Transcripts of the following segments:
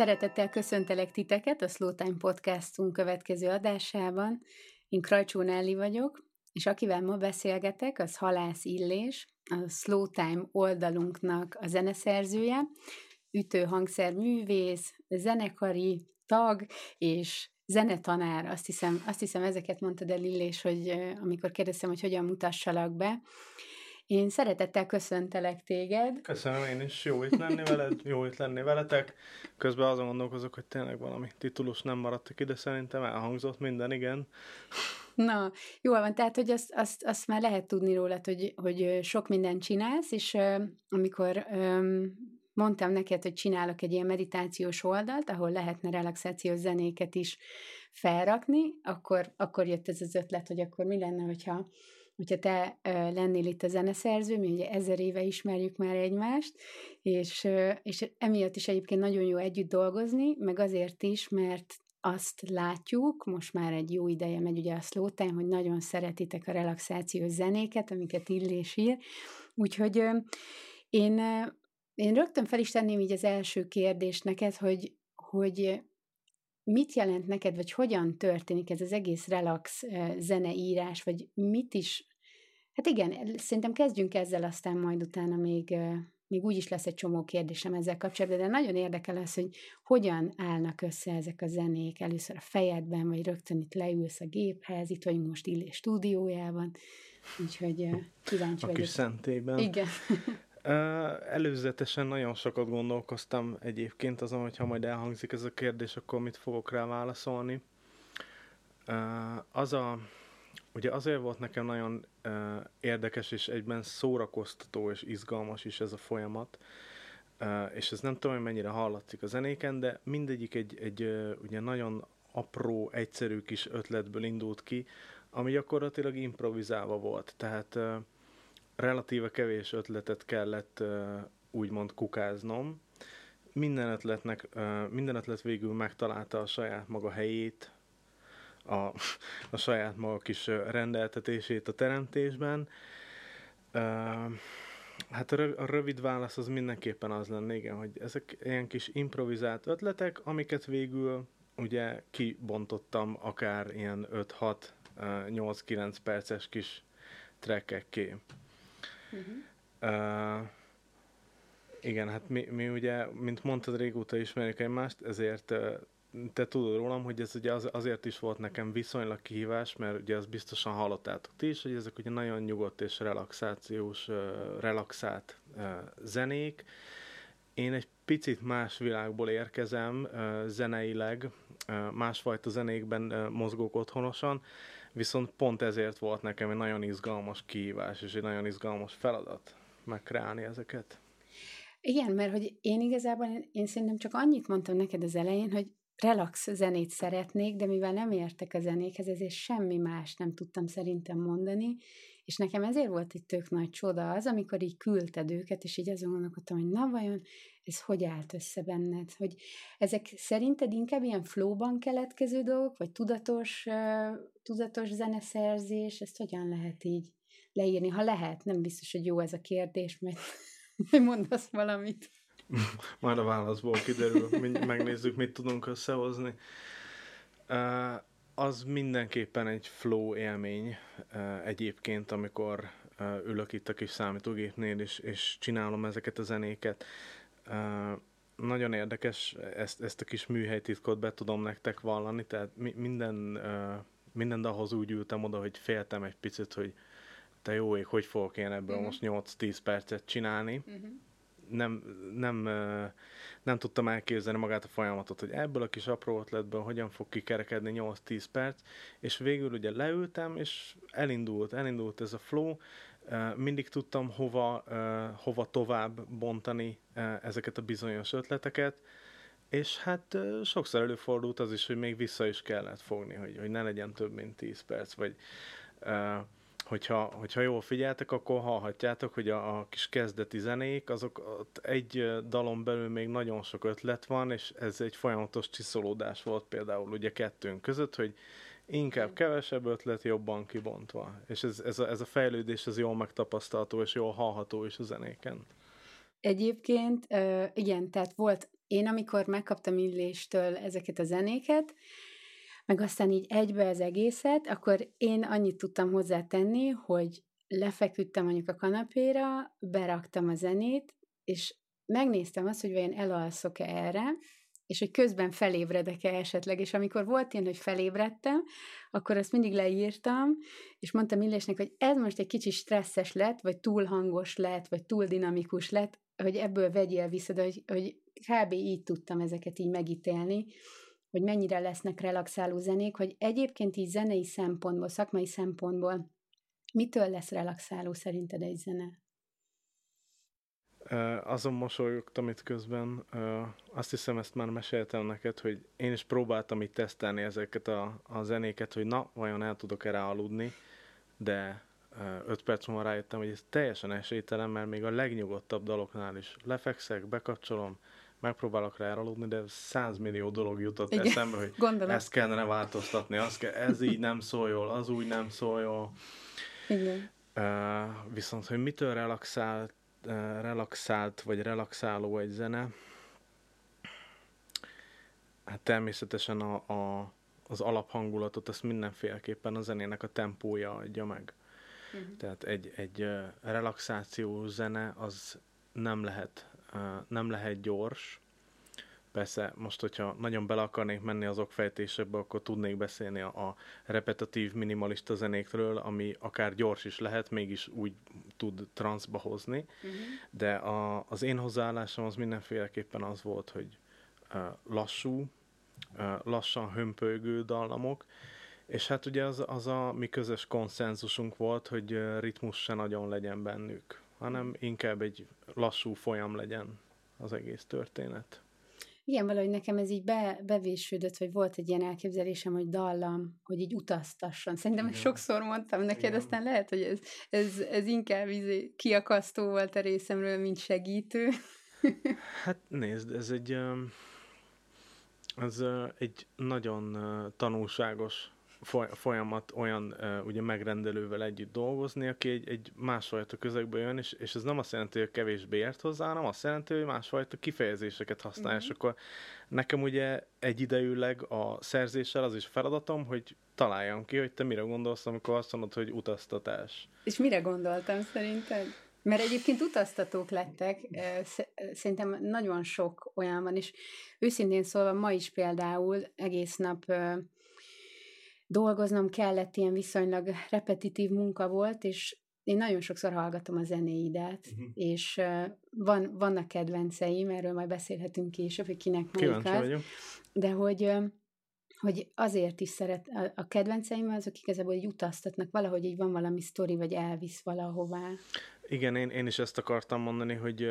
Szeretettel köszöntelek titeket a Slow Time Podcastunk következő adásában. Én Krajcsó Nelli vagyok, és akivel ma beszélgetek, az Halász Illés, a Slow Time oldalunknak a zeneszerzője, ütőhangszer művész, zenekari tag és zenetanár. Azt hiszem, azt hiszem ezeket mondtad el Illés, hogy amikor kérdeztem, hogy hogyan mutassalak be, én szeretettel köszöntelek téged. Köszönöm én is, jó itt lenni veled, jó itt lenni veletek. Közben azon gondolkozok, hogy tényleg valami titulus nem maradtak ide, szerintem elhangzott minden, igen. Na, jól van, tehát, hogy azt, azt, azt már lehet tudni rólad, hogy, hogy sok mindent csinálsz, és amikor mondtam neked, hogy csinálok egy ilyen meditációs oldalt, ahol lehetne relaxációs zenéket is felrakni, akkor, akkor jött ez az ötlet, hogy akkor mi lenne, hogyha hogyha te lennél itt a zeneszerző, mi ugye ezer éve ismerjük már egymást, és, és emiatt is egyébként nagyon jó együtt dolgozni, meg azért is, mert azt látjuk, most már egy jó ideje megy ugye a slow time, hogy nagyon szeretitek a relaxációs zenéket, amiket Illés ír, úgyhogy én, én rögtön fel is tenném így az első kérdést neked, hogy, hogy mit jelent neked, vagy hogyan történik ez az egész relax zeneírás, vagy mit is Hát igen, szerintem kezdjünk ezzel, aztán majd utána még, még úgy is lesz egy csomó kérdésem ezzel kapcsolatban, de nagyon érdekel az, hogy hogyan állnak össze ezek a zenék először a fejedben, vagy rögtön itt leülsz a géphez, itt vagyunk most Illés stúdiójában, úgyhogy kíváncsi a vagyok. kis szentében. Igen. Előzetesen nagyon sokat gondolkoztam egyébként azon, hogyha majd elhangzik ez a kérdés, akkor mit fogok rá válaszolni. Az a Ugye azért volt nekem nagyon érdekes és egyben szórakoztató és izgalmas is ez a folyamat, és ez nem tudom, hogy mennyire hallatszik a zenéken, de mindegyik egy, egy ugye nagyon apró, egyszerű kis ötletből indult ki, ami gyakorlatilag improvizálva volt. Tehát relatíve kevés ötletet kellett úgymond kukáznom. Minden ötletnek, minden ötlet végül megtalálta a saját maga helyét, a, a saját maga kis rendeltetését a teremtésben. Hát a rövid válasz az mindenképpen az lenne, igen, hogy ezek ilyen kis improvizált ötletek, amiket végül ugye kibontottam akár ilyen 5-6-8-9 perces kis trekkekké. Uh-huh. Uh, igen, hát mi, mi ugye, mint mondtad, régóta ismerjük egymást, ezért uh, te tudod rólam, hogy ez ugye az, azért is volt nekem viszonylag kihívás, mert ugye azt biztosan hallottátok ti is, hogy ezek ugye nagyon nyugodt és relaxációs, relaxált zenék. Én egy picit más világból érkezem zeneileg, másfajta zenékben mozgok otthonosan, viszont pont ezért volt nekem egy nagyon izgalmas kihívás és egy nagyon izgalmas feladat megkreálni ezeket. Igen, mert hogy én igazából, én, én szerintem csak annyit mondtam neked az elején, hogy relax zenét szeretnék, de mivel nem értek a zenékhez, ezért semmi más nem tudtam szerintem mondani, és nekem ezért volt egy tök nagy csoda az, amikor így küldted őket, és így azon gondolkodtam, hogy na vajon ez hogy állt össze benned? Hogy ezek szerinted inkább ilyen flowban keletkező dolgok, vagy tudatos, tudatos zeneszerzés, ezt hogyan lehet így leírni? Ha lehet, nem biztos, hogy jó ez a kérdés, mert mondasz valamit. Majd a válaszból kiderül, megnézzük, mit tudunk összehozni. Uh, az mindenképpen egy flow élmény egyébként, amikor ülök itt a kis számítógépnél, és, és csinálom ezeket a zenéket. Nagyon érdekes, ezt, ezt a kis műhelytitkot be tudom nektek vallani, tehát mi, minden, minden ahhoz úgy ültem oda, hogy féltem egy picit, hogy te jó ég, hogy fogok én ebből uh-huh. most 8-10 percet csinálni. Uh-huh nem, nem, nem tudtam elképzelni magát a folyamatot, hogy ebből a kis apró ötletből hogyan fog kikerekedni 8-10 perc, és végül ugye leültem, és elindult, elindult ez a flow, mindig tudtam hova, hova tovább bontani ezeket a bizonyos ötleteket, és hát sokszor előfordult az is, hogy még vissza is kellett fogni, hogy, hogy ne legyen több mint 10 perc, vagy hogyha, hogyha jól figyeltek, akkor hallhatjátok, hogy a, a kis kezdeti zenék, azok ott egy dalon belül még nagyon sok ötlet van, és ez egy folyamatos csiszolódás volt például ugye kettőnk között, hogy inkább kevesebb ötlet, jobban kibontva. És ez, ez, a, ez a fejlődés az jól megtapasztalható, és jól hallható is a zenéken. Egyébként, igen, tehát volt én amikor megkaptam Illéstől ezeket a zenéket, meg aztán így egybe az egészet, akkor én annyit tudtam hozzátenni, hogy lefeküdtem mondjuk a kanapéra, beraktam a zenét, és megnéztem azt, hogy vajon elalszok-e erre, és hogy közben felébredek-e esetleg, és amikor volt ilyen, hogy felébredtem, akkor azt mindig leírtam, és mondtam Illésnek, hogy ez most egy kicsit stresszes lett, vagy túl hangos lett, vagy túl dinamikus lett, hogy ebből vegyél vissza, de hogy, hogy kb. így tudtam ezeket így megítélni, hogy mennyire lesznek relaxáló zenék, hogy egyébként így zenei szempontból, szakmai szempontból mitől lesz relaxáló szerinted egy zene? azon mosolyogtam itt közben, azt hiszem ezt már meséltem neked, hogy én is próbáltam itt tesztelni ezeket a, a zenéket, hogy na, vajon el tudok erre aludni, de öt perc múlva rájöttem, hogy ez teljesen esélytelen, mert még a legnyugodtabb daloknál is lefekszek, bekapcsolom, megpróbálok rá aludni, de százmillió dolog jutott Igen, eszembe, hogy gondolom. ezt kellene változtatni, az kell, ez így nem szól jól, az úgy nem szól jól. Igen. Uh, viszont, hogy mitől relaxált relaxált vagy relaxáló egy zene, hát természetesen a, a, az alaphangulatot azt mindenféleképpen a zenének a tempója adja meg. Uh-huh. Tehát egy, egy relaxáció zene az nem lehet, nem lehet gyors, Persze, most, hogyha nagyon bele akarnék menni az okfejtésekbe, akkor tudnék beszélni a, repetitív minimalista zenékről, ami akár gyors is lehet, mégis úgy tud transzba hozni. Uh-huh. De a, az én hozzáállásom az mindenféleképpen az volt, hogy lassú, lassan hömpölygő dallamok, és hát ugye az, az a mi közös konszenzusunk volt, hogy ritmus se nagyon legyen bennük, hanem inkább egy lassú folyam legyen az egész történet. Igen, valahogy nekem ez így be, bevésődött, vagy volt egy ilyen elképzelésem, hogy dallam, hogy így utaztasson. Szerintem Igen. sokszor mondtam neked, Igen. aztán lehet, hogy ez, ez, ez inkább izé kiakasztó volt a részemről, mint segítő. hát nézd, ez egy, ez egy nagyon tanulságos folyamat olyan uh, ugye megrendelővel együtt dolgozni, aki egy, egy másfajta közegből jön, és, és ez nem azt jelenti, hogy kevésbé ért hozzá, hanem azt jelenti, hogy másfajta kifejezéseket használ, mm-hmm. és akkor nekem ugye egyidejűleg a szerzéssel az is feladatom, hogy találjam ki, hogy te mire gondolsz, amikor azt mondod, hogy utaztatás. És mire gondoltam szerinted? Mert egyébként utaztatók lettek, szerintem nagyon sok olyan van, és őszintén szólva ma is például egész nap dolgoznom kellett, ilyen viszonylag repetitív munka volt, és én nagyon sokszor hallgatom a zenéidet, uh-huh. és uh, van, vannak kedvenceim, erről majd beszélhetünk később, hogy kinek melyik az. Vagyok. De hogy, uh, hogy azért is szeret, a, a kedvenceim azok igazából hogy utaztatnak, valahogy így van valami sztori, vagy elvisz valahová. Igen, én, én is ezt akartam mondani, hogy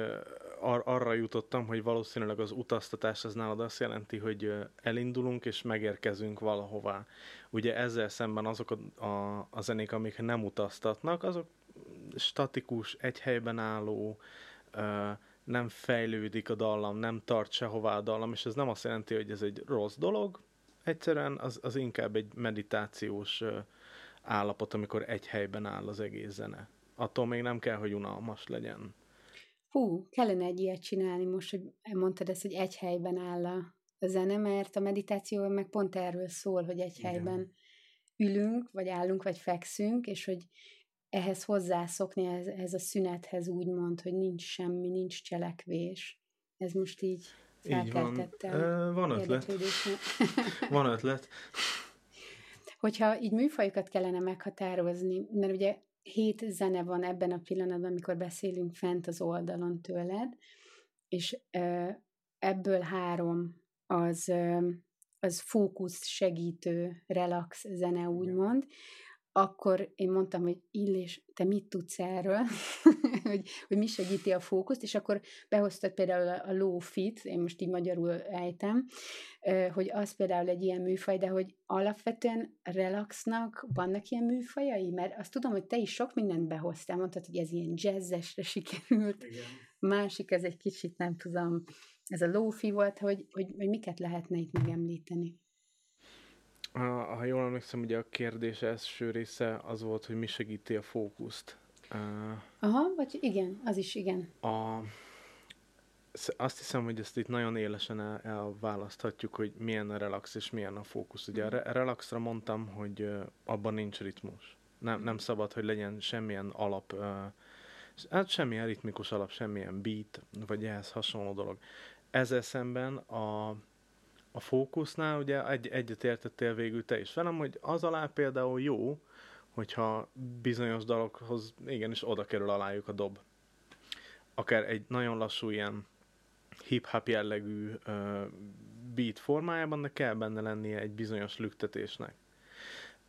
ar- arra jutottam, hogy valószínűleg az utaztatás az nálad azt jelenti, hogy elindulunk és megérkezünk valahová. Ugye ezzel szemben azok a, a, a zenék, amik nem utaztatnak, azok statikus, egy helyben álló, nem fejlődik a dallam, nem tart sehová a dallam, és ez nem azt jelenti, hogy ez egy rossz dolog, egyszerűen az, az inkább egy meditációs állapot, amikor egy helyben áll az egész zene attól még nem kell, hogy unalmas legyen. Hú, kellene egy ilyet csinálni most, hogy mondtad ezt, hogy egy helyben áll a, a zene, mert a meditáció meg pont erről szól, hogy egy Igen. helyben ülünk, vagy állunk, vagy fekszünk, és hogy ehhez hozzászokni, ez, ez a szünethez úgy mond, hogy nincs semmi, nincs cselekvés. Ez most így felkeltette így van. van ötlet. van ötlet. Hogyha így műfajokat kellene meghatározni, mert ugye hét zene van ebben a pillanatban, amikor beszélünk fent az oldalon tőled, és ebből három az, az fókusz segítő, relax zene, úgymond, akkor én mondtam, hogy Illés, te mit tudsz erről, hogy, hogy mi segíti a fókuszt, és akkor behoztad például a, low fit, én most így magyarul ejtem, hogy az például egy ilyen műfaj, de hogy alapvetően relaxnak vannak ilyen műfajai, mert azt tudom, hogy te is sok mindent behoztál, mondtad, hogy ez ilyen jazzesre sikerült, Igen. másik, ez egy kicsit nem tudom, ez a low volt, hogy, hogy, hogy miket lehetne itt megemlíteni. Ha jól emlékszem, ugye a kérdés első része az volt, hogy mi segíti a fókuszt. Aha, vagy igen, az is igen. A, azt hiszem, hogy ezt itt nagyon élesen el, elválaszthatjuk, hogy milyen a relax és milyen a fókusz. Ugye a re- relaxra mondtam, hogy abban nincs ritmus. Nem, nem szabad, hogy legyen semmilyen alap, hát semmilyen ritmikus alap, semmilyen beat, vagy ehhez hasonló dolog. Ezzel szemben a, a fókusznál ugye egy, egyet értettél végül te is velem, hogy az alá például jó, hogyha bizonyos dalokhoz igenis oda kerül alájuk a dob. Akár egy nagyon lassú ilyen hip-hop jellegű uh, beat formájában, de kell benne lennie egy bizonyos lüktetésnek.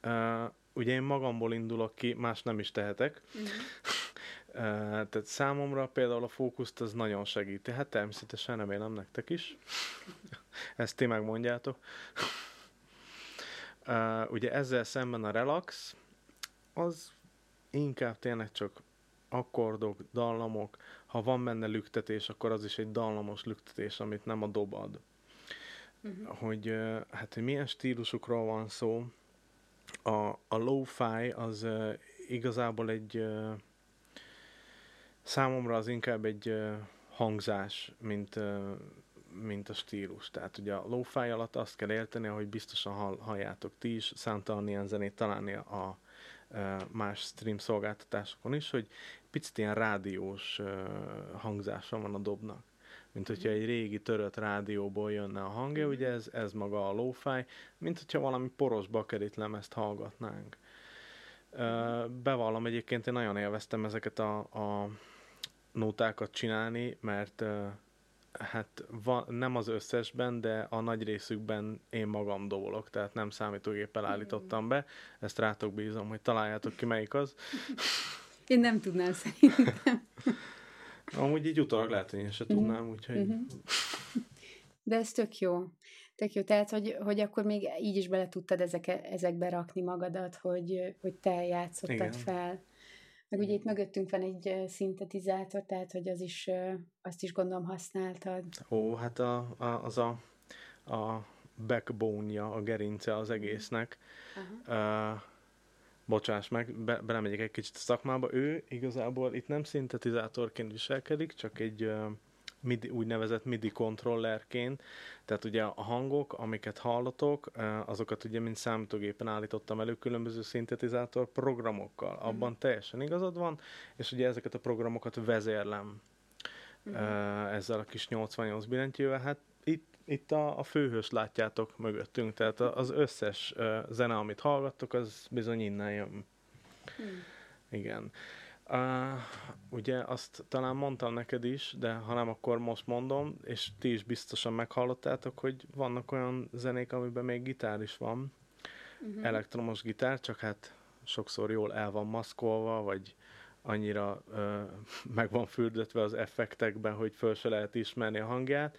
Uh, ugye én magamból indulok ki, más nem is tehetek. Uh, tehát számomra például a fókuszt az nagyon segíti. Hát természetesen remélem nektek is. Ezt ti megmondjátok. Uh, ugye ezzel szemben a relax, az inkább tényleg csak akkordok, dallamok, ha van benne lüktetés, akkor az is egy dallamos lüktetés, amit nem a dob ad. Uh-huh. Hogy hát, hogy milyen stílusokról van szó, a, a lo-fi az uh, igazából egy uh, számomra az inkább egy uh, hangzás, mint, uh, mint a stílus. Tehát ugye a lo-fi alatt azt kell érteni, hogy biztosan hall, halljátok ti is, számtalan ilyen zenét találni a más stream szolgáltatásokon is, hogy picit ilyen rádiós hangzása van a dobnak. Mint hogyha egy régi törött rádióból jönne a hangja, ugye ez, ez maga a lo-fi, mint hogyha valami poros bakerit lemezt hallgatnánk. Bevallom egyébként, én nagyon élveztem ezeket a, a nótákat csinálni, mert hát van, nem az összesben, de a nagy részükben én magam dobolok, tehát nem számítógéppel állítottam be. Ezt rátok bízom, hogy találjátok ki, melyik az. Én nem tudnám szerintem. Amúgy így utólag lehet, hogy én se tudnám, uh-huh. úgyhogy... Uh-huh. De ez tök jó. Tök jó. Tehát, hogy, hogy akkor még így is bele tudtad ezek, ezekbe rakni magadat, hogy, hogy te játszottad Igen. fel. Meg ugye itt mögöttünk van egy szintetizátor, tehát hogy az is, azt is gondolom használtad. Ó, hát a, a, az a, a backbone-ja, a gerince az egésznek. Uh-huh. Uh, bocsáss meg, be, belemegyek egy kicsit a szakmába. Ő igazából itt nem szintetizátorként viselkedik, csak egy uh, MIDI, úgynevezett MIDI kontrollerként. Tehát ugye a hangok, amiket hallatok, azokat ugye mint számítógépen állítottam elő különböző szintetizátor programokkal. Mhm. Abban teljesen igazad van, és ugye ezeket a programokat vezérlem mm. ezzel a kis 88 billentyűvel. Hát itt, itt a, a főhős látjátok mögöttünk, tehát az összes zene, amit hallgattok, az bizony innen jön. Mm. Igen. Uh, ugye azt talán mondtam neked is, de ha nem, akkor most mondom, és ti is biztosan meghallottátok, hogy vannak olyan zenék, amiben még gitár is van, uh-huh. elektromos gitár, csak hát sokszor jól el van maszkolva, vagy annyira uh, meg van fürdetve az effektekben, hogy föl se lehet ismerni a hangját,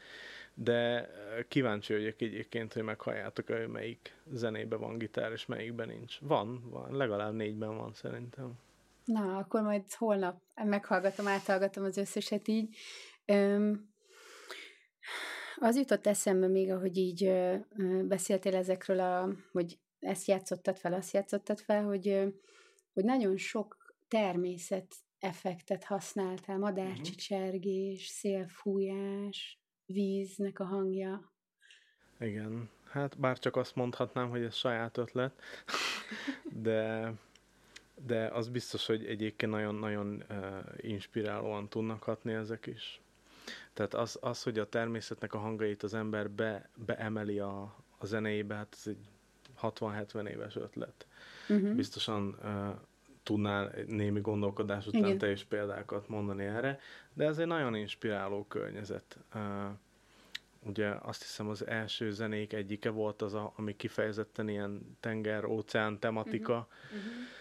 de kíváncsi vagyok egyébként, hogy meghalljátok, hogy melyik zenébe van gitár, és melyikben nincs. Van, van, legalább négyben van szerintem. Na, akkor majd holnap meghallgatom, áthallgatom az összeset így. Öm, az jutott eszembe még, ahogy így ö, ö, beszéltél ezekről, a, hogy ezt játszottad fel, azt játszottad fel, hogy, ö, hogy nagyon sok természet effektet használtál, madárcsicsergés, szélfújás, víznek a hangja. Igen, hát bár csak azt mondhatnám, hogy ez saját ötlet, de de az biztos, hogy egyébként nagyon-nagyon inspirálóan tudnak hatni ezek is. Tehát az, az, hogy a természetnek a hangait az ember be, beemeli a, a zenéjébe, hát ez egy 60-70 éves ötlet. Uh-huh. Biztosan uh, tudnál némi gondolkodás után Igen. te is példákat mondani erre, de ez egy nagyon inspiráló környezet. Uh, ugye azt hiszem az első zenék egyike volt az, a, ami kifejezetten ilyen tenger-óceán tematika, uh-huh. Uh-huh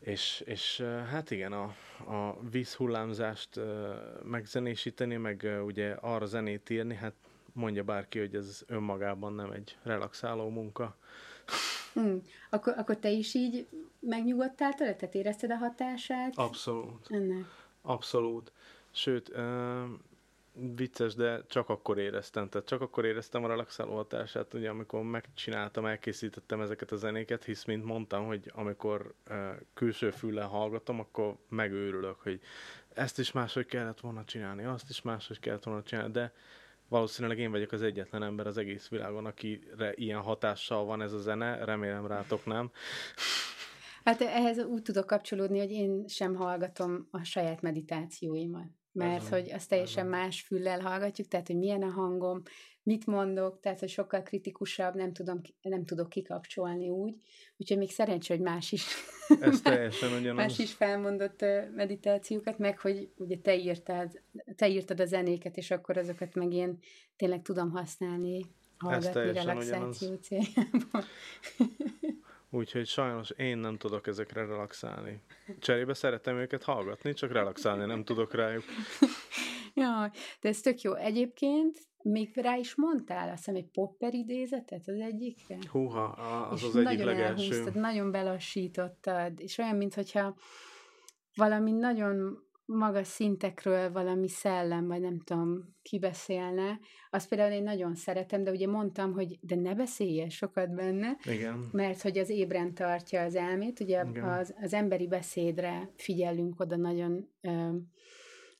és, és hát igen, a, a vízhullámzást megzenésíteni, meg ugye arra zenét írni, hát mondja bárki, hogy ez önmagában nem egy relaxáló munka. Hmm. Akkor, akkor te is így megnyugodtál tőle? Tehát érezted a hatását? Abszolút. Ennek? Abszolút. Sőt, vicces, de csak akkor éreztem, tehát csak akkor éreztem a relaxáló hatását, ugye amikor megcsináltam, elkészítettem ezeket a zenéket, hisz mint mondtam, hogy amikor uh, külső füllel hallgatom, akkor megőrülök, hogy ezt is máshogy kellett volna csinálni, azt is máshogy kellett volna csinálni, de valószínűleg én vagyok az egyetlen ember az egész világon, akire ilyen hatással van ez a zene, remélem rátok nem. Hát ehhez úgy tudok kapcsolódni, hogy én sem hallgatom a saját meditációimat mert ez hogy azt teljesen ez más füllel hallgatjuk, tehát hogy milyen a hangom, mit mondok, tehát hogy sokkal kritikusabb, nem, tudom, nem tudok kikapcsolni úgy, úgyhogy még szerencsé, hogy más is, ez teljesen ugyanaz. más is felmondott meditációkat, meg hogy ugye te írtad, te írtad a zenéket, és akkor azokat meg én tényleg tudom használni, hallgatni relaxáció céljából. Úgyhogy sajnos én nem tudok ezekre relaxálni. Cserébe szeretem őket hallgatni, csak relaxálni nem tudok rájuk. Ja, de ez tök jó. Egyébként még rá is mondtál, azt hiszem, egy popper idézetet az egyikre. Húha, az és az egyik legelső. Elhúztad, nagyon belassítottad, és olyan, mintha valami nagyon magas szintekről valami szellem, vagy nem tudom, ki beszélne, azt például én nagyon szeretem, de ugye mondtam, hogy de ne beszéljen sokat benne, Igen. mert hogy az ébren tartja az elmét, ugye az, az emberi beszédre figyelünk oda nagyon ö,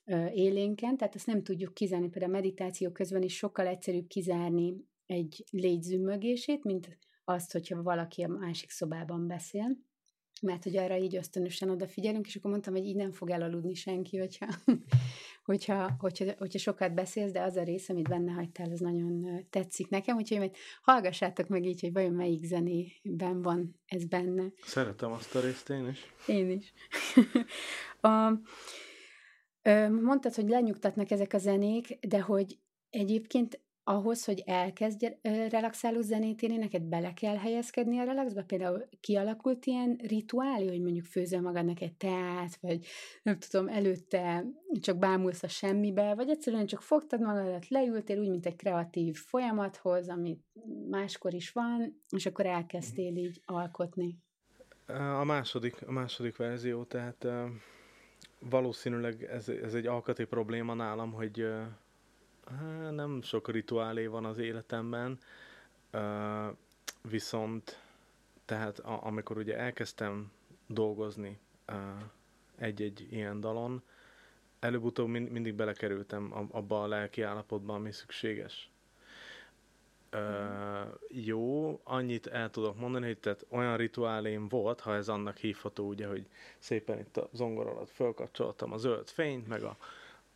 ö, élénken, tehát azt nem tudjuk kizárni, például a meditáció közben is sokkal egyszerűbb kizárni egy légyzümmögését, mint azt, hogyha valaki a másik szobában beszél mert hogy arra így ösztönösen odafigyelünk, és akkor mondtam, hogy így nem fog elaludni senki, hogyha, hogyha, hogyha, hogyha sokat beszélsz, de az a rész, amit benne hagytál, az nagyon tetszik nekem, úgyhogy majd hallgassátok meg így, hogy vajon melyik zenében van ez benne. Szeretem azt a részt én is. Én is. a, mondtad, hogy lenyugtatnak ezek a zenék, de hogy egyébként ahhoz, hogy elkezdj relaxáló zenét írni, neked bele kell helyezkedni a relaxba? Például kialakult ilyen rituálé, hogy mondjuk főzöl magadnak egy teát, vagy nem tudom, előtte csak bámulsz a semmibe, vagy egyszerűen csak fogtad magadat, leültél úgy, mint egy kreatív folyamathoz, amit máskor is van, és akkor elkezdtél így alkotni. A második, a második verzió, tehát valószínűleg ez, ez egy alkati probléma nálam, hogy nem sok rituálé van az életemben, viszont tehát amikor ugye elkezdtem dolgozni egy-egy ilyen dalon, előbb-utóbb mindig belekerültem abba a lelki állapotba, ami szükséges. Uh, jó, annyit el tudok mondani, hogy tehát olyan rituálém volt, ha ez annak hívható, ugye, hogy szépen itt a zongor alatt fölkapcsoltam a zöld fényt, meg a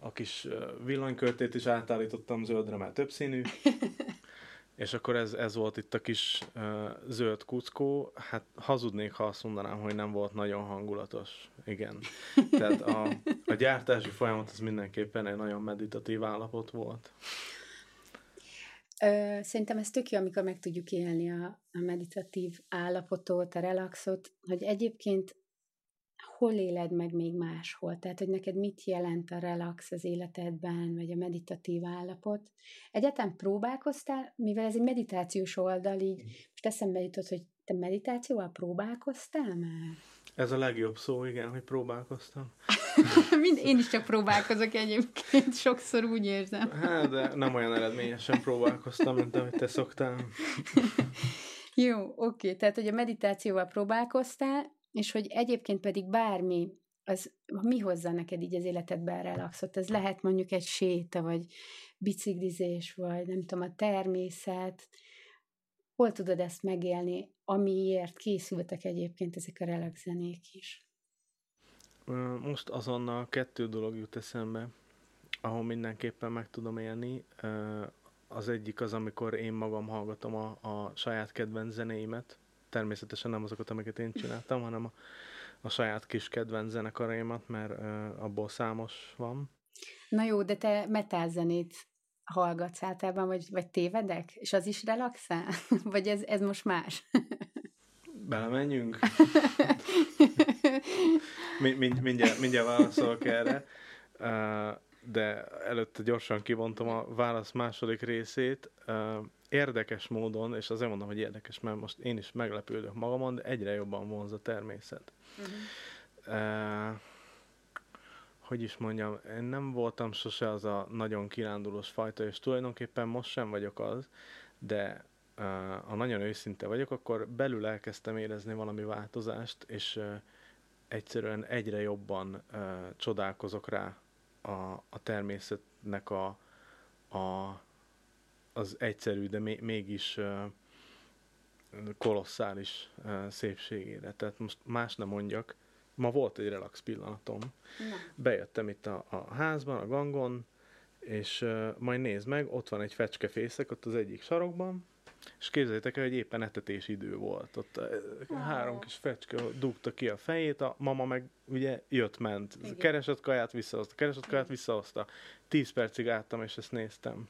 a kis villanykörtét is átállítottam zöldre, mert többszínű. És akkor ez, ez volt itt a kis uh, zöld kuckó. Hát hazudnék, ha azt mondanám, hogy nem volt nagyon hangulatos. Igen. Tehát a, a gyártási folyamat az mindenképpen egy nagyon meditatív állapot volt. Ö, szerintem ez tök jó, amikor meg tudjuk élni a, a meditatív állapotot, a relaxot, hogy egyébként hol éled meg még máshol? Tehát, hogy neked mit jelent a relax az életedben, vagy a meditatív állapot? Egyetem próbálkoztál, mivel ez egy meditációs oldal, így mm. most eszembe jutott, hogy te meditációval próbálkoztál már? Ez a legjobb szó, igen, hogy próbálkoztam. Mind, én is csak próbálkozok egyébként, sokszor úgy érzem. Hát, de nem olyan eredményesen próbálkoztam, mint ahogy te szoktál. Jó, oké, tehát, hogy a meditációval próbálkoztál, és hogy egyébként pedig bármi, az mi hozza neked így az életedben relaxot? Ez lehet mondjuk egy séta, vagy biciklizés, vagy nem tudom, a természet. Hol tudod ezt megélni, amiért készültek egyébként ezek a relax zenék is? Most azonnal kettő dolog jut eszembe, ahol mindenképpen meg tudom élni. Az egyik az, amikor én magam hallgatom a, a saját kedvenc zenéimet, természetesen nem azokat, amiket én csináltam, hanem a, a saját kis kedvenc zenekaraimat, mert uh, abból számos van. Na jó, de te metal zenét hallgatsz általában, vagy, vagy tévedek? És az is relaxál? vagy ez, ez most más? Belemenjünk? mind, mind, mindjárt, mindjárt válaszolok erre. Uh, de előtte gyorsan kivontam a válasz második részét. Uh, érdekes módon, és azért mondom, hogy érdekes, mert most én is meglepődök magamon, de egyre jobban vonz a természet. Uh-huh. Uh, hogy is mondjam, én nem voltam sose az a nagyon kirándulós fajta, és tulajdonképpen most sem vagyok az, de uh, ha nagyon őszinte vagyok, akkor belül elkezdtem érezni valami változást, és uh, egyszerűen egyre jobban uh, csodálkozok rá a, a természetnek a, a, az egyszerű, de még, mégis kolosszális szépségére. Tehát most más nem mondjak. Ma volt egy relax pillanatom. Na. Bejöttem itt a, a házban, a gangon, és majd nézd meg, ott van egy fecskefészek ott az egyik sarokban, és képzeljétek el, hogy éppen etetés idő volt. Ott uh, három kis fecske dugta ki a fejét, a mama meg ugye jött-ment. Keresett kaját, visszahozta, keresett kaját, visszahozta. Tíz percig álltam, és ezt néztem.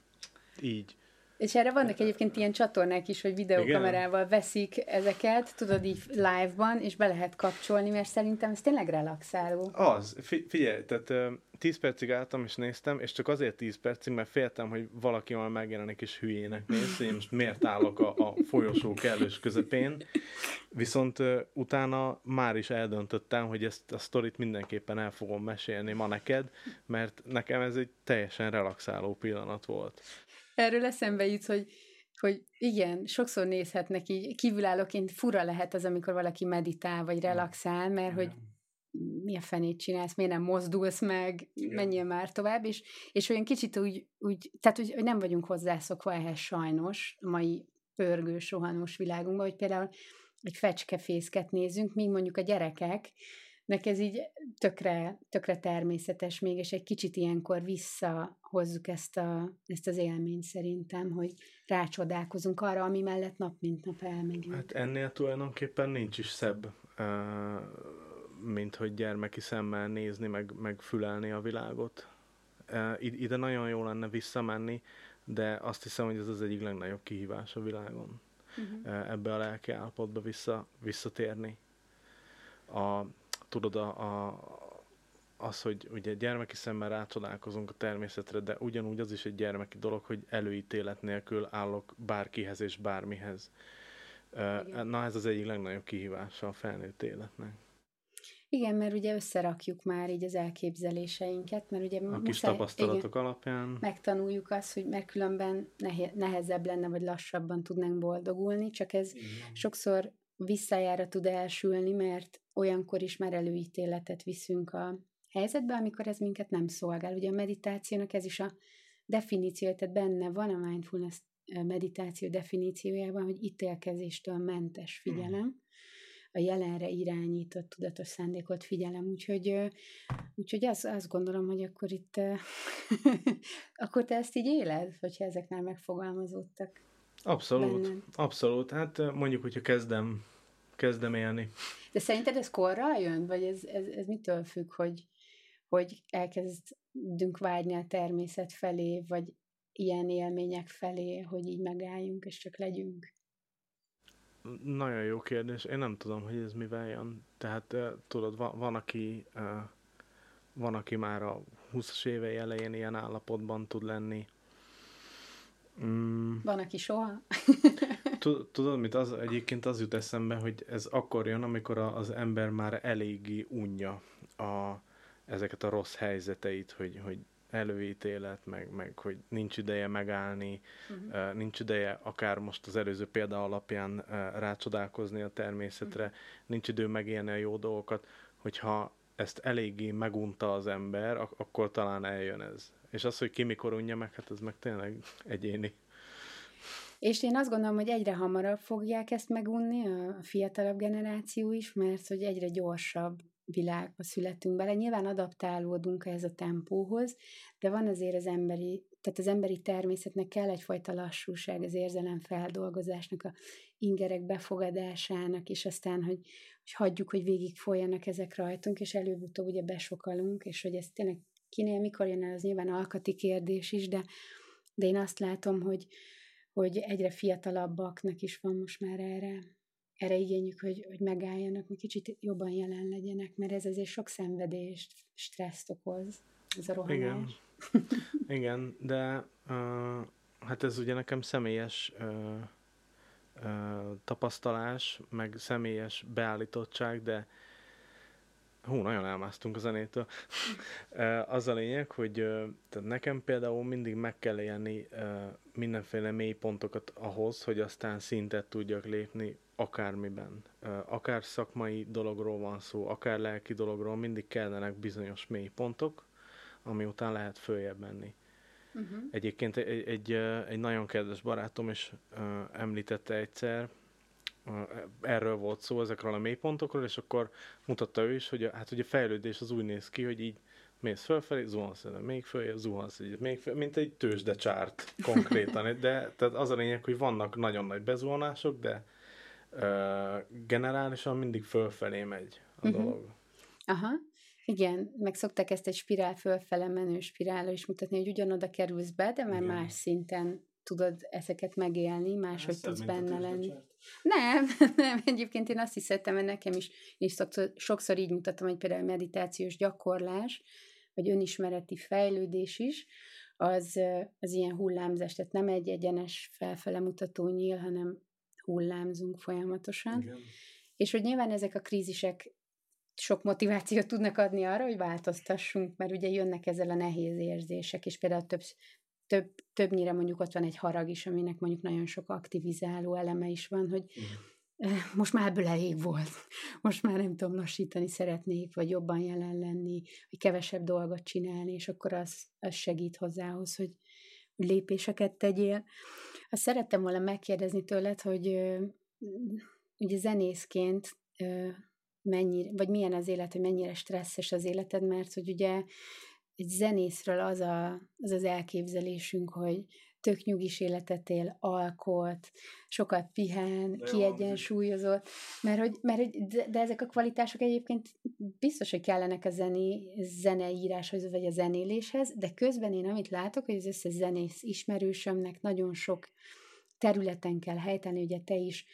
Így. És erre vannak egyébként ilyen csatornák is, hogy videókamerával Igen. veszik ezeket, tudod így live-ban, és be lehet kapcsolni, mert szerintem ez tényleg relaxáló. Az, fi- figyelj, tehát 10 percig álltam és néztem, és csak azért 10 percig, mert féltem, hogy valaki majd megjelenik és hülyének néz, én most miért állok a, a folyosó kellős közepén. Viszont uh, utána már is eldöntöttem, hogy ezt a sztorit mindenképpen el fogom mesélni ma neked, mert nekem ez egy teljesen relaxáló pillanat volt. Erről eszembe jut, hogy, hogy igen, sokszor nézhetnek így, kívülállóként fura lehet az, amikor valaki meditál, vagy relaxál, mert hogy mi a fenét csinálsz, miért nem mozdulsz meg, igen. menjél már tovább, és, és olyan kicsit úgy, úgy tehát hogy, hogy nem vagyunk hozzászokva ehhez sajnos, a mai pörgős, rohanós világunkban, hogy például egy fecskefészket nézünk, míg mondjuk a gyerekek nek ez így tökre, tökre természetes még, és egy kicsit ilyenkor visszahozzuk ezt, a, ezt az élményt szerintem, hogy rácsodálkozunk arra, ami mellett nap mint nap elmegyünk. Hát ennél tulajdonképpen nincs is szebb, mint hogy gyermeki szemmel nézni, meg, meg fülelni a világot. Ide nagyon jó lenne visszamenni, de azt hiszem, hogy ez az egyik legnagyobb kihívás a világon. Uh-huh. Ebbe a lelki állapotba vissza, visszatérni. A, tudod, a, a, az, hogy ugye gyermeki szemmel rácsodálkozunk a természetre, de ugyanúgy az is egy gyermeki dolog, hogy előítélet nélkül állok bárkihez és bármihez. Igen. Na ez az egyik legnagyobb kihívása a felnőtt életnek. Igen, mert ugye összerakjuk már így az elképzeléseinket, mert ugye a kis tapasztalatok igen, alapján. Megtanuljuk azt, hogy mert különben nehezebb lenne, vagy lassabban tudnánk boldogulni, csak ez igen. sokszor visszajára tud elsülni, mert olyankor is már előítéletet viszünk a helyzetbe, amikor ez minket nem szolgál. Ugye a meditációnak ez is a definíció, tehát benne van a mindfulness meditáció definíciójában, hogy ítélkezéstől mentes figyelem, a jelenre irányított tudatos szándékot figyelem, úgyhogy, úgyhogy azt, azt gondolom, hogy akkor itt akkor te ezt így éled, hogyha ezek már megfogalmazódtak. Abszolút, benned. abszolút. Hát mondjuk, hogyha kezdem kezdem élni. De szerinted ez korral jön, vagy ez, ez, ez mitől függ, hogy, hogy elkezdünk vágyni a természet felé, vagy ilyen élmények felé, hogy így megálljunk, és csak legyünk? Nagyon jó kérdés. Én nem tudom, hogy ez mivel jön. Tehát tudod, van, van aki van, aki már a 20-as évei elején ilyen állapotban tud lenni. Mm. Van, aki soha? Tudod, mit az egyébként az jut eszembe, hogy ez akkor jön, amikor az ember már eléggé unja a, ezeket a rossz helyzeteit, hogy, hogy előítélet, meg, meg hogy nincs ideje megállni, uh-huh. nincs ideje akár most az előző példa alapján rácsodálkozni a természetre, uh-huh. nincs idő megélni a jó dolgokat, hogyha ezt eléggé megunta az ember, ak- akkor talán eljön ez. És az, hogy ki mikor unja meg, hát ez meg tényleg egyéni. És én azt gondolom, hogy egyre hamarabb fogják ezt megunni, a fiatalabb generáció is, mert hogy egyre gyorsabb világba születünk bele. Nyilván adaptálódunk ehhez a tempóhoz, de van azért az emberi, tehát az emberi természetnek kell egyfajta lassúság, az érzelem feldolgozásnak, a ingerek befogadásának, és aztán, hogy, hogy hagyjuk, hogy végig folyanak ezek rajtunk, és előbb-utóbb ugye besokalunk, és hogy ez tényleg kinél mikor jön el, az nyilván alkati kérdés is, de, de én azt látom, hogy, hogy egyre fiatalabbaknak is van most már erre, erre igényük, hogy, hogy megálljanak, hogy kicsit jobban jelen legyenek, mert ez azért sok szenvedést, stresszt okoz, ez a rohanás. Igen, Igen de uh, hát ez ugye nekem személyes uh, uh, tapasztalás, meg személyes beállítottság, de Hú, nagyon elmásztunk a zenétől. az a lényeg, hogy tehát nekem például mindig meg kell élni mindenféle mély pontokat ahhoz, hogy aztán szintet tudjak lépni akármiben. Akár szakmai dologról van szó, akár lelki dologról, mindig kellenek bizonyos mélypontok, ami után lehet följebb menni. Uh-huh. Egyébként egy, egy, egy nagyon kedves barátom is említette egyszer, erről volt szó, ezekről a mélypontokról, és akkor mutatta ő is, hogy a, hát hogy a fejlődés az úgy néz ki, hogy így mész fölfelé, zuhansz egyet még följebb, zuhansz egyet még följebb, mint egy tőzsdecsárt konkrétan. De tehát az a lényeg, hogy vannak nagyon nagy bezuhanások, de uh, generálisan mindig fölfelé megy a uh-huh. dolog. Aha. Igen, meg szokták ezt egy spirál fölfele menő spirálra is mutatni, hogy ugyanoda kerülsz be, de már Igen. más szinten tudod ezeket megélni, máshogy tudsz benne lenni. Nem, nem, egyébként én azt hiszem, hogy nekem is, is sokszor, sokszor így mutatom, hogy például meditációs gyakorlás, vagy önismereti fejlődés is, az, az ilyen hullámzás, tehát nem egy egyenes felfele mutató nyíl, hanem hullámzunk folyamatosan. Igen. És hogy nyilván ezek a krízisek sok motivációt tudnak adni arra, hogy változtassunk, mert ugye jönnek ezzel a nehéz érzések, és például több, több, többnyire mondjuk ott van egy harag is, aminek mondjuk nagyon sok aktivizáló eleme is van, hogy uh-huh. most már ebből elég volt, most már nem tudom, lassítani szeretnék, vagy jobban jelen lenni, vagy kevesebb dolgot csinálni, és akkor az, az segít hozzához, hogy, lépéseket tegyél. Azt szerettem volna megkérdezni tőled, hogy ugye zenészként mennyire, vagy milyen az élet, hogy mennyire stresszes az életed, mert hogy ugye egy zenészről az, a, az az elképzelésünk, hogy tök nyugis életet él, alkot, sokat pihen, de kiegyensúlyozott, mert hogy, mert hogy, de ezek a kvalitások egyébként biztos, hogy kellenek a zené, zeneíráshoz, vagy a zenéléshez, de közben én amit látok, hogy az összes zenész ismerősömnek nagyon sok területen kell helyteni, ugye te is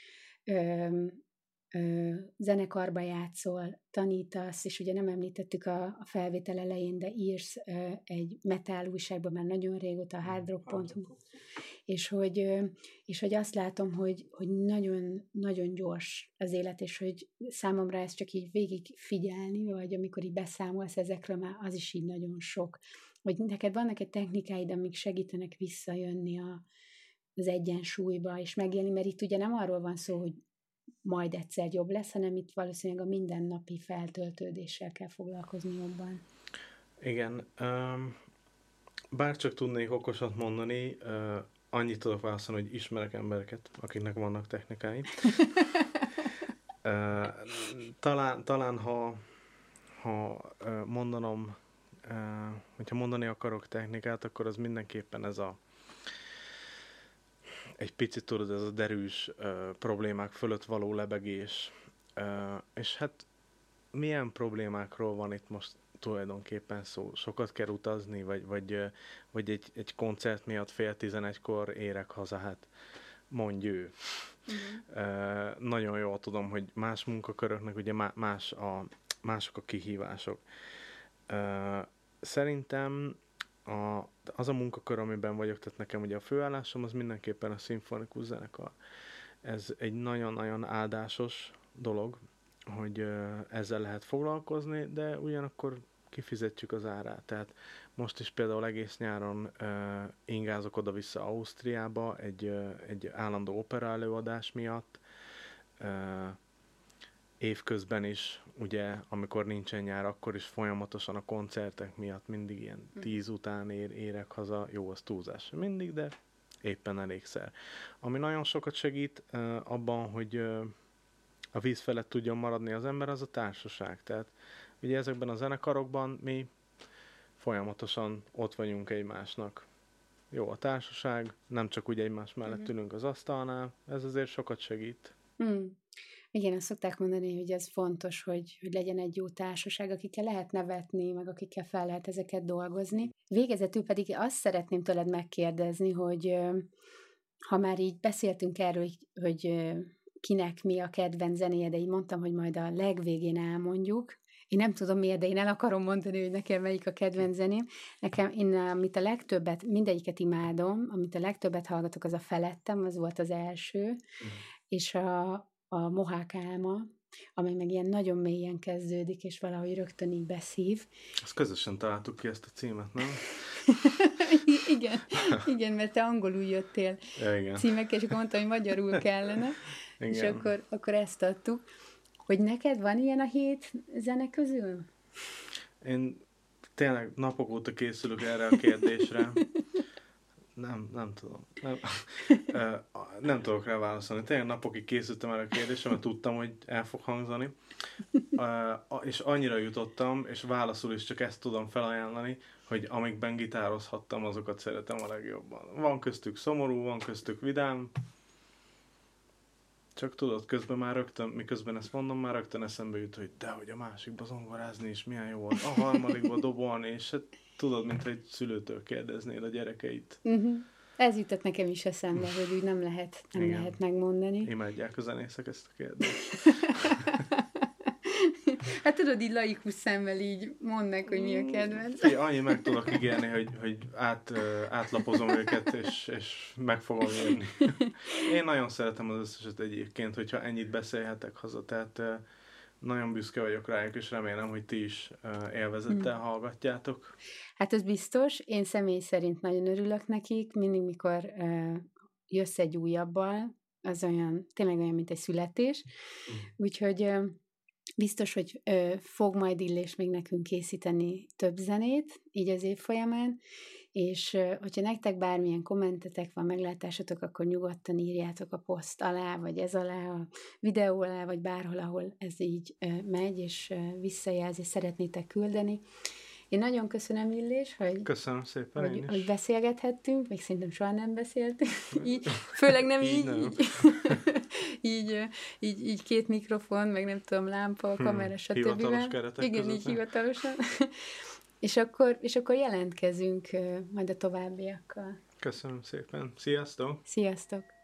ö, zenekarba játszol, tanítasz, és ugye nem említettük a, a felvétel elején, de írsz ö, egy metal újságban már nagyon régóta, a hardrock.hu, és hogy, ö, és hogy azt látom, hogy, hogy nagyon, nagyon gyors az élet, és hogy számomra ezt csak így végig figyelni, vagy amikor így beszámolsz ezekről, már az is így nagyon sok. Hogy neked vannak egy technikáid, amik segítenek visszajönni a, az egyensúlyba, és megélni, mert itt ugye nem arról van szó, hogy majd egyszer jobb lesz, hanem itt valószínűleg a mindennapi feltöltődéssel kell foglalkozni jobban. Igen. Um, bár csak tudnék okosat mondani, annyit tudok válaszolni, hogy ismerek embereket, akiknek vannak technikái. talán, talán ha, ha mondanom, hogyha mondani akarok technikát, akkor az mindenképpen ez a egy picit tudod, ez a derűs uh, problémák fölött való lebegés. Uh, és hát milyen problémákról van itt most tulajdonképpen szó? Sokat kell utazni, vagy, vagy, vagy egy, egy koncert miatt fél tizenegykor érek haza, hát mondj ő. Uh-huh. Uh, nagyon jól tudom, hogy más munkaköröknek ugye más a, mások a kihívások. Uh, szerintem a, az a munkakör, amiben vagyok, tehát nekem ugye a főállásom az mindenképpen a szimfonikus zenekar. Ez egy nagyon-nagyon áldásos dolog, hogy ezzel lehet foglalkozni, de ugyanakkor kifizetjük az árát. Tehát most is például egész nyáron uh, ingázok oda-vissza Ausztriába egy, uh, egy állandó opera előadás miatt. Uh, évközben is, ugye, amikor nincsen nyár, akkor is folyamatosan a koncertek miatt mindig ilyen hm. tíz után ér, érek haza, jó, az túlzás mindig, de éppen elégszer. Ami nagyon sokat segít uh, abban, hogy uh, a víz felett tudjon maradni az ember, az a társaság. Tehát ugye ezekben a zenekarokban mi folyamatosan ott vagyunk egymásnak. Jó a társaság, nem csak úgy egymás mellett mm-hmm. ülünk az asztalnál, ez azért sokat segít. Mm. Igen, azt szokták mondani, hogy ez fontos, hogy, hogy legyen egy jó társaság, akikkel lehet nevetni, meg akikkel fel lehet ezeket dolgozni. Végezetül pedig azt szeretném tőled megkérdezni, hogy ha már így beszéltünk erről, hogy, hogy kinek mi a kedvenc zenéje, de így mondtam, hogy majd a legvégén elmondjuk. Én nem tudom miért, de én el akarom mondani, hogy nekem melyik a kedvenc zeném. Nekem, én amit a legtöbbet, mindegyiket imádom, amit a legtöbbet hallgatok, az a Felettem, az volt az első, mm. és a, a Mohák álma, amely meg ilyen nagyon mélyen kezdődik, és valahogy rögtön így beszív. Azt közösen találtuk ki ezt a címet, nem? igen, igen, mert te angolul jöttél ja, igen. címek, és akkor mondtam, hogy magyarul kellene. Igen. És akkor, akkor ezt adtuk. Hogy neked van ilyen a hét zene közül? Én tényleg napok óta készülök erre a kérdésre. Nem, nem tudom. Nem, nem tudok rá válaszolni. Tényleg napokig készültem erre a kérdésre, mert tudtam, hogy el fog hangzani. És annyira jutottam, és válaszul is csak ezt tudom felajánlani, hogy amikben gitározhattam, azokat szeretem a legjobban. Van köztük szomorú, van köztük vidám, csak tudod, közben már rögtön, miközben ezt mondom, már rögtön eszembe jut, hogy de hogy a másikba zongorázni is milyen jó volt, a harmadikba dobolni, és hát tudod, mint egy szülőtől kérdeznél a gyerekeit. Uh-huh. Ez jutott nekem is eszembe, hogy úgy nem lehet, nem Igen. lehet megmondani. Imádják a zenészek ezt a kérdést. Hát tudod, így laikus szemmel így mondd meg, hogy mi a kedvenc. Én annyi meg tudok ígérni, hogy, hogy át, átlapozom őket, és, és meg fogom írni. Én nagyon szeretem az összeset egyébként, hogyha ennyit beszélhetek haza, tehát nagyon büszke vagyok rájuk, és remélem, hogy ti is élvezettel hmm. hallgatjátok. Hát ez biztos. Én személy szerint nagyon örülök nekik. Mindig, mikor uh, jössz egy újabbal, az olyan, tényleg olyan, mint egy születés. Hmm. Úgyhogy uh, biztos, hogy ö, fog majd Illés még nekünk készíteni több zenét, így az év folyamán, és hogyha nektek bármilyen kommentetek van, meglátásotok, akkor nyugodtan írjátok a poszt alá, vagy ez alá, a videó alá, vagy bárhol, ahol ez így megy, és visszajelzi, szeretnétek küldeni. Én nagyon köszönöm, Illés, hogy, köszönöm szépen, hogy, hogy beszélgethettünk, még szerintem soha nem beszéltünk, így, főleg nem így, így, nem. így, így, így, így két mikrofon, meg nem tudom, lámpa, hmm, kamera, stb. Hivatalos keretek Igen, között. így hivatalosan. És, akkor, és akkor jelentkezünk majd a továbbiakkal. Köszönöm szépen. Sziasztok! Sziasztok!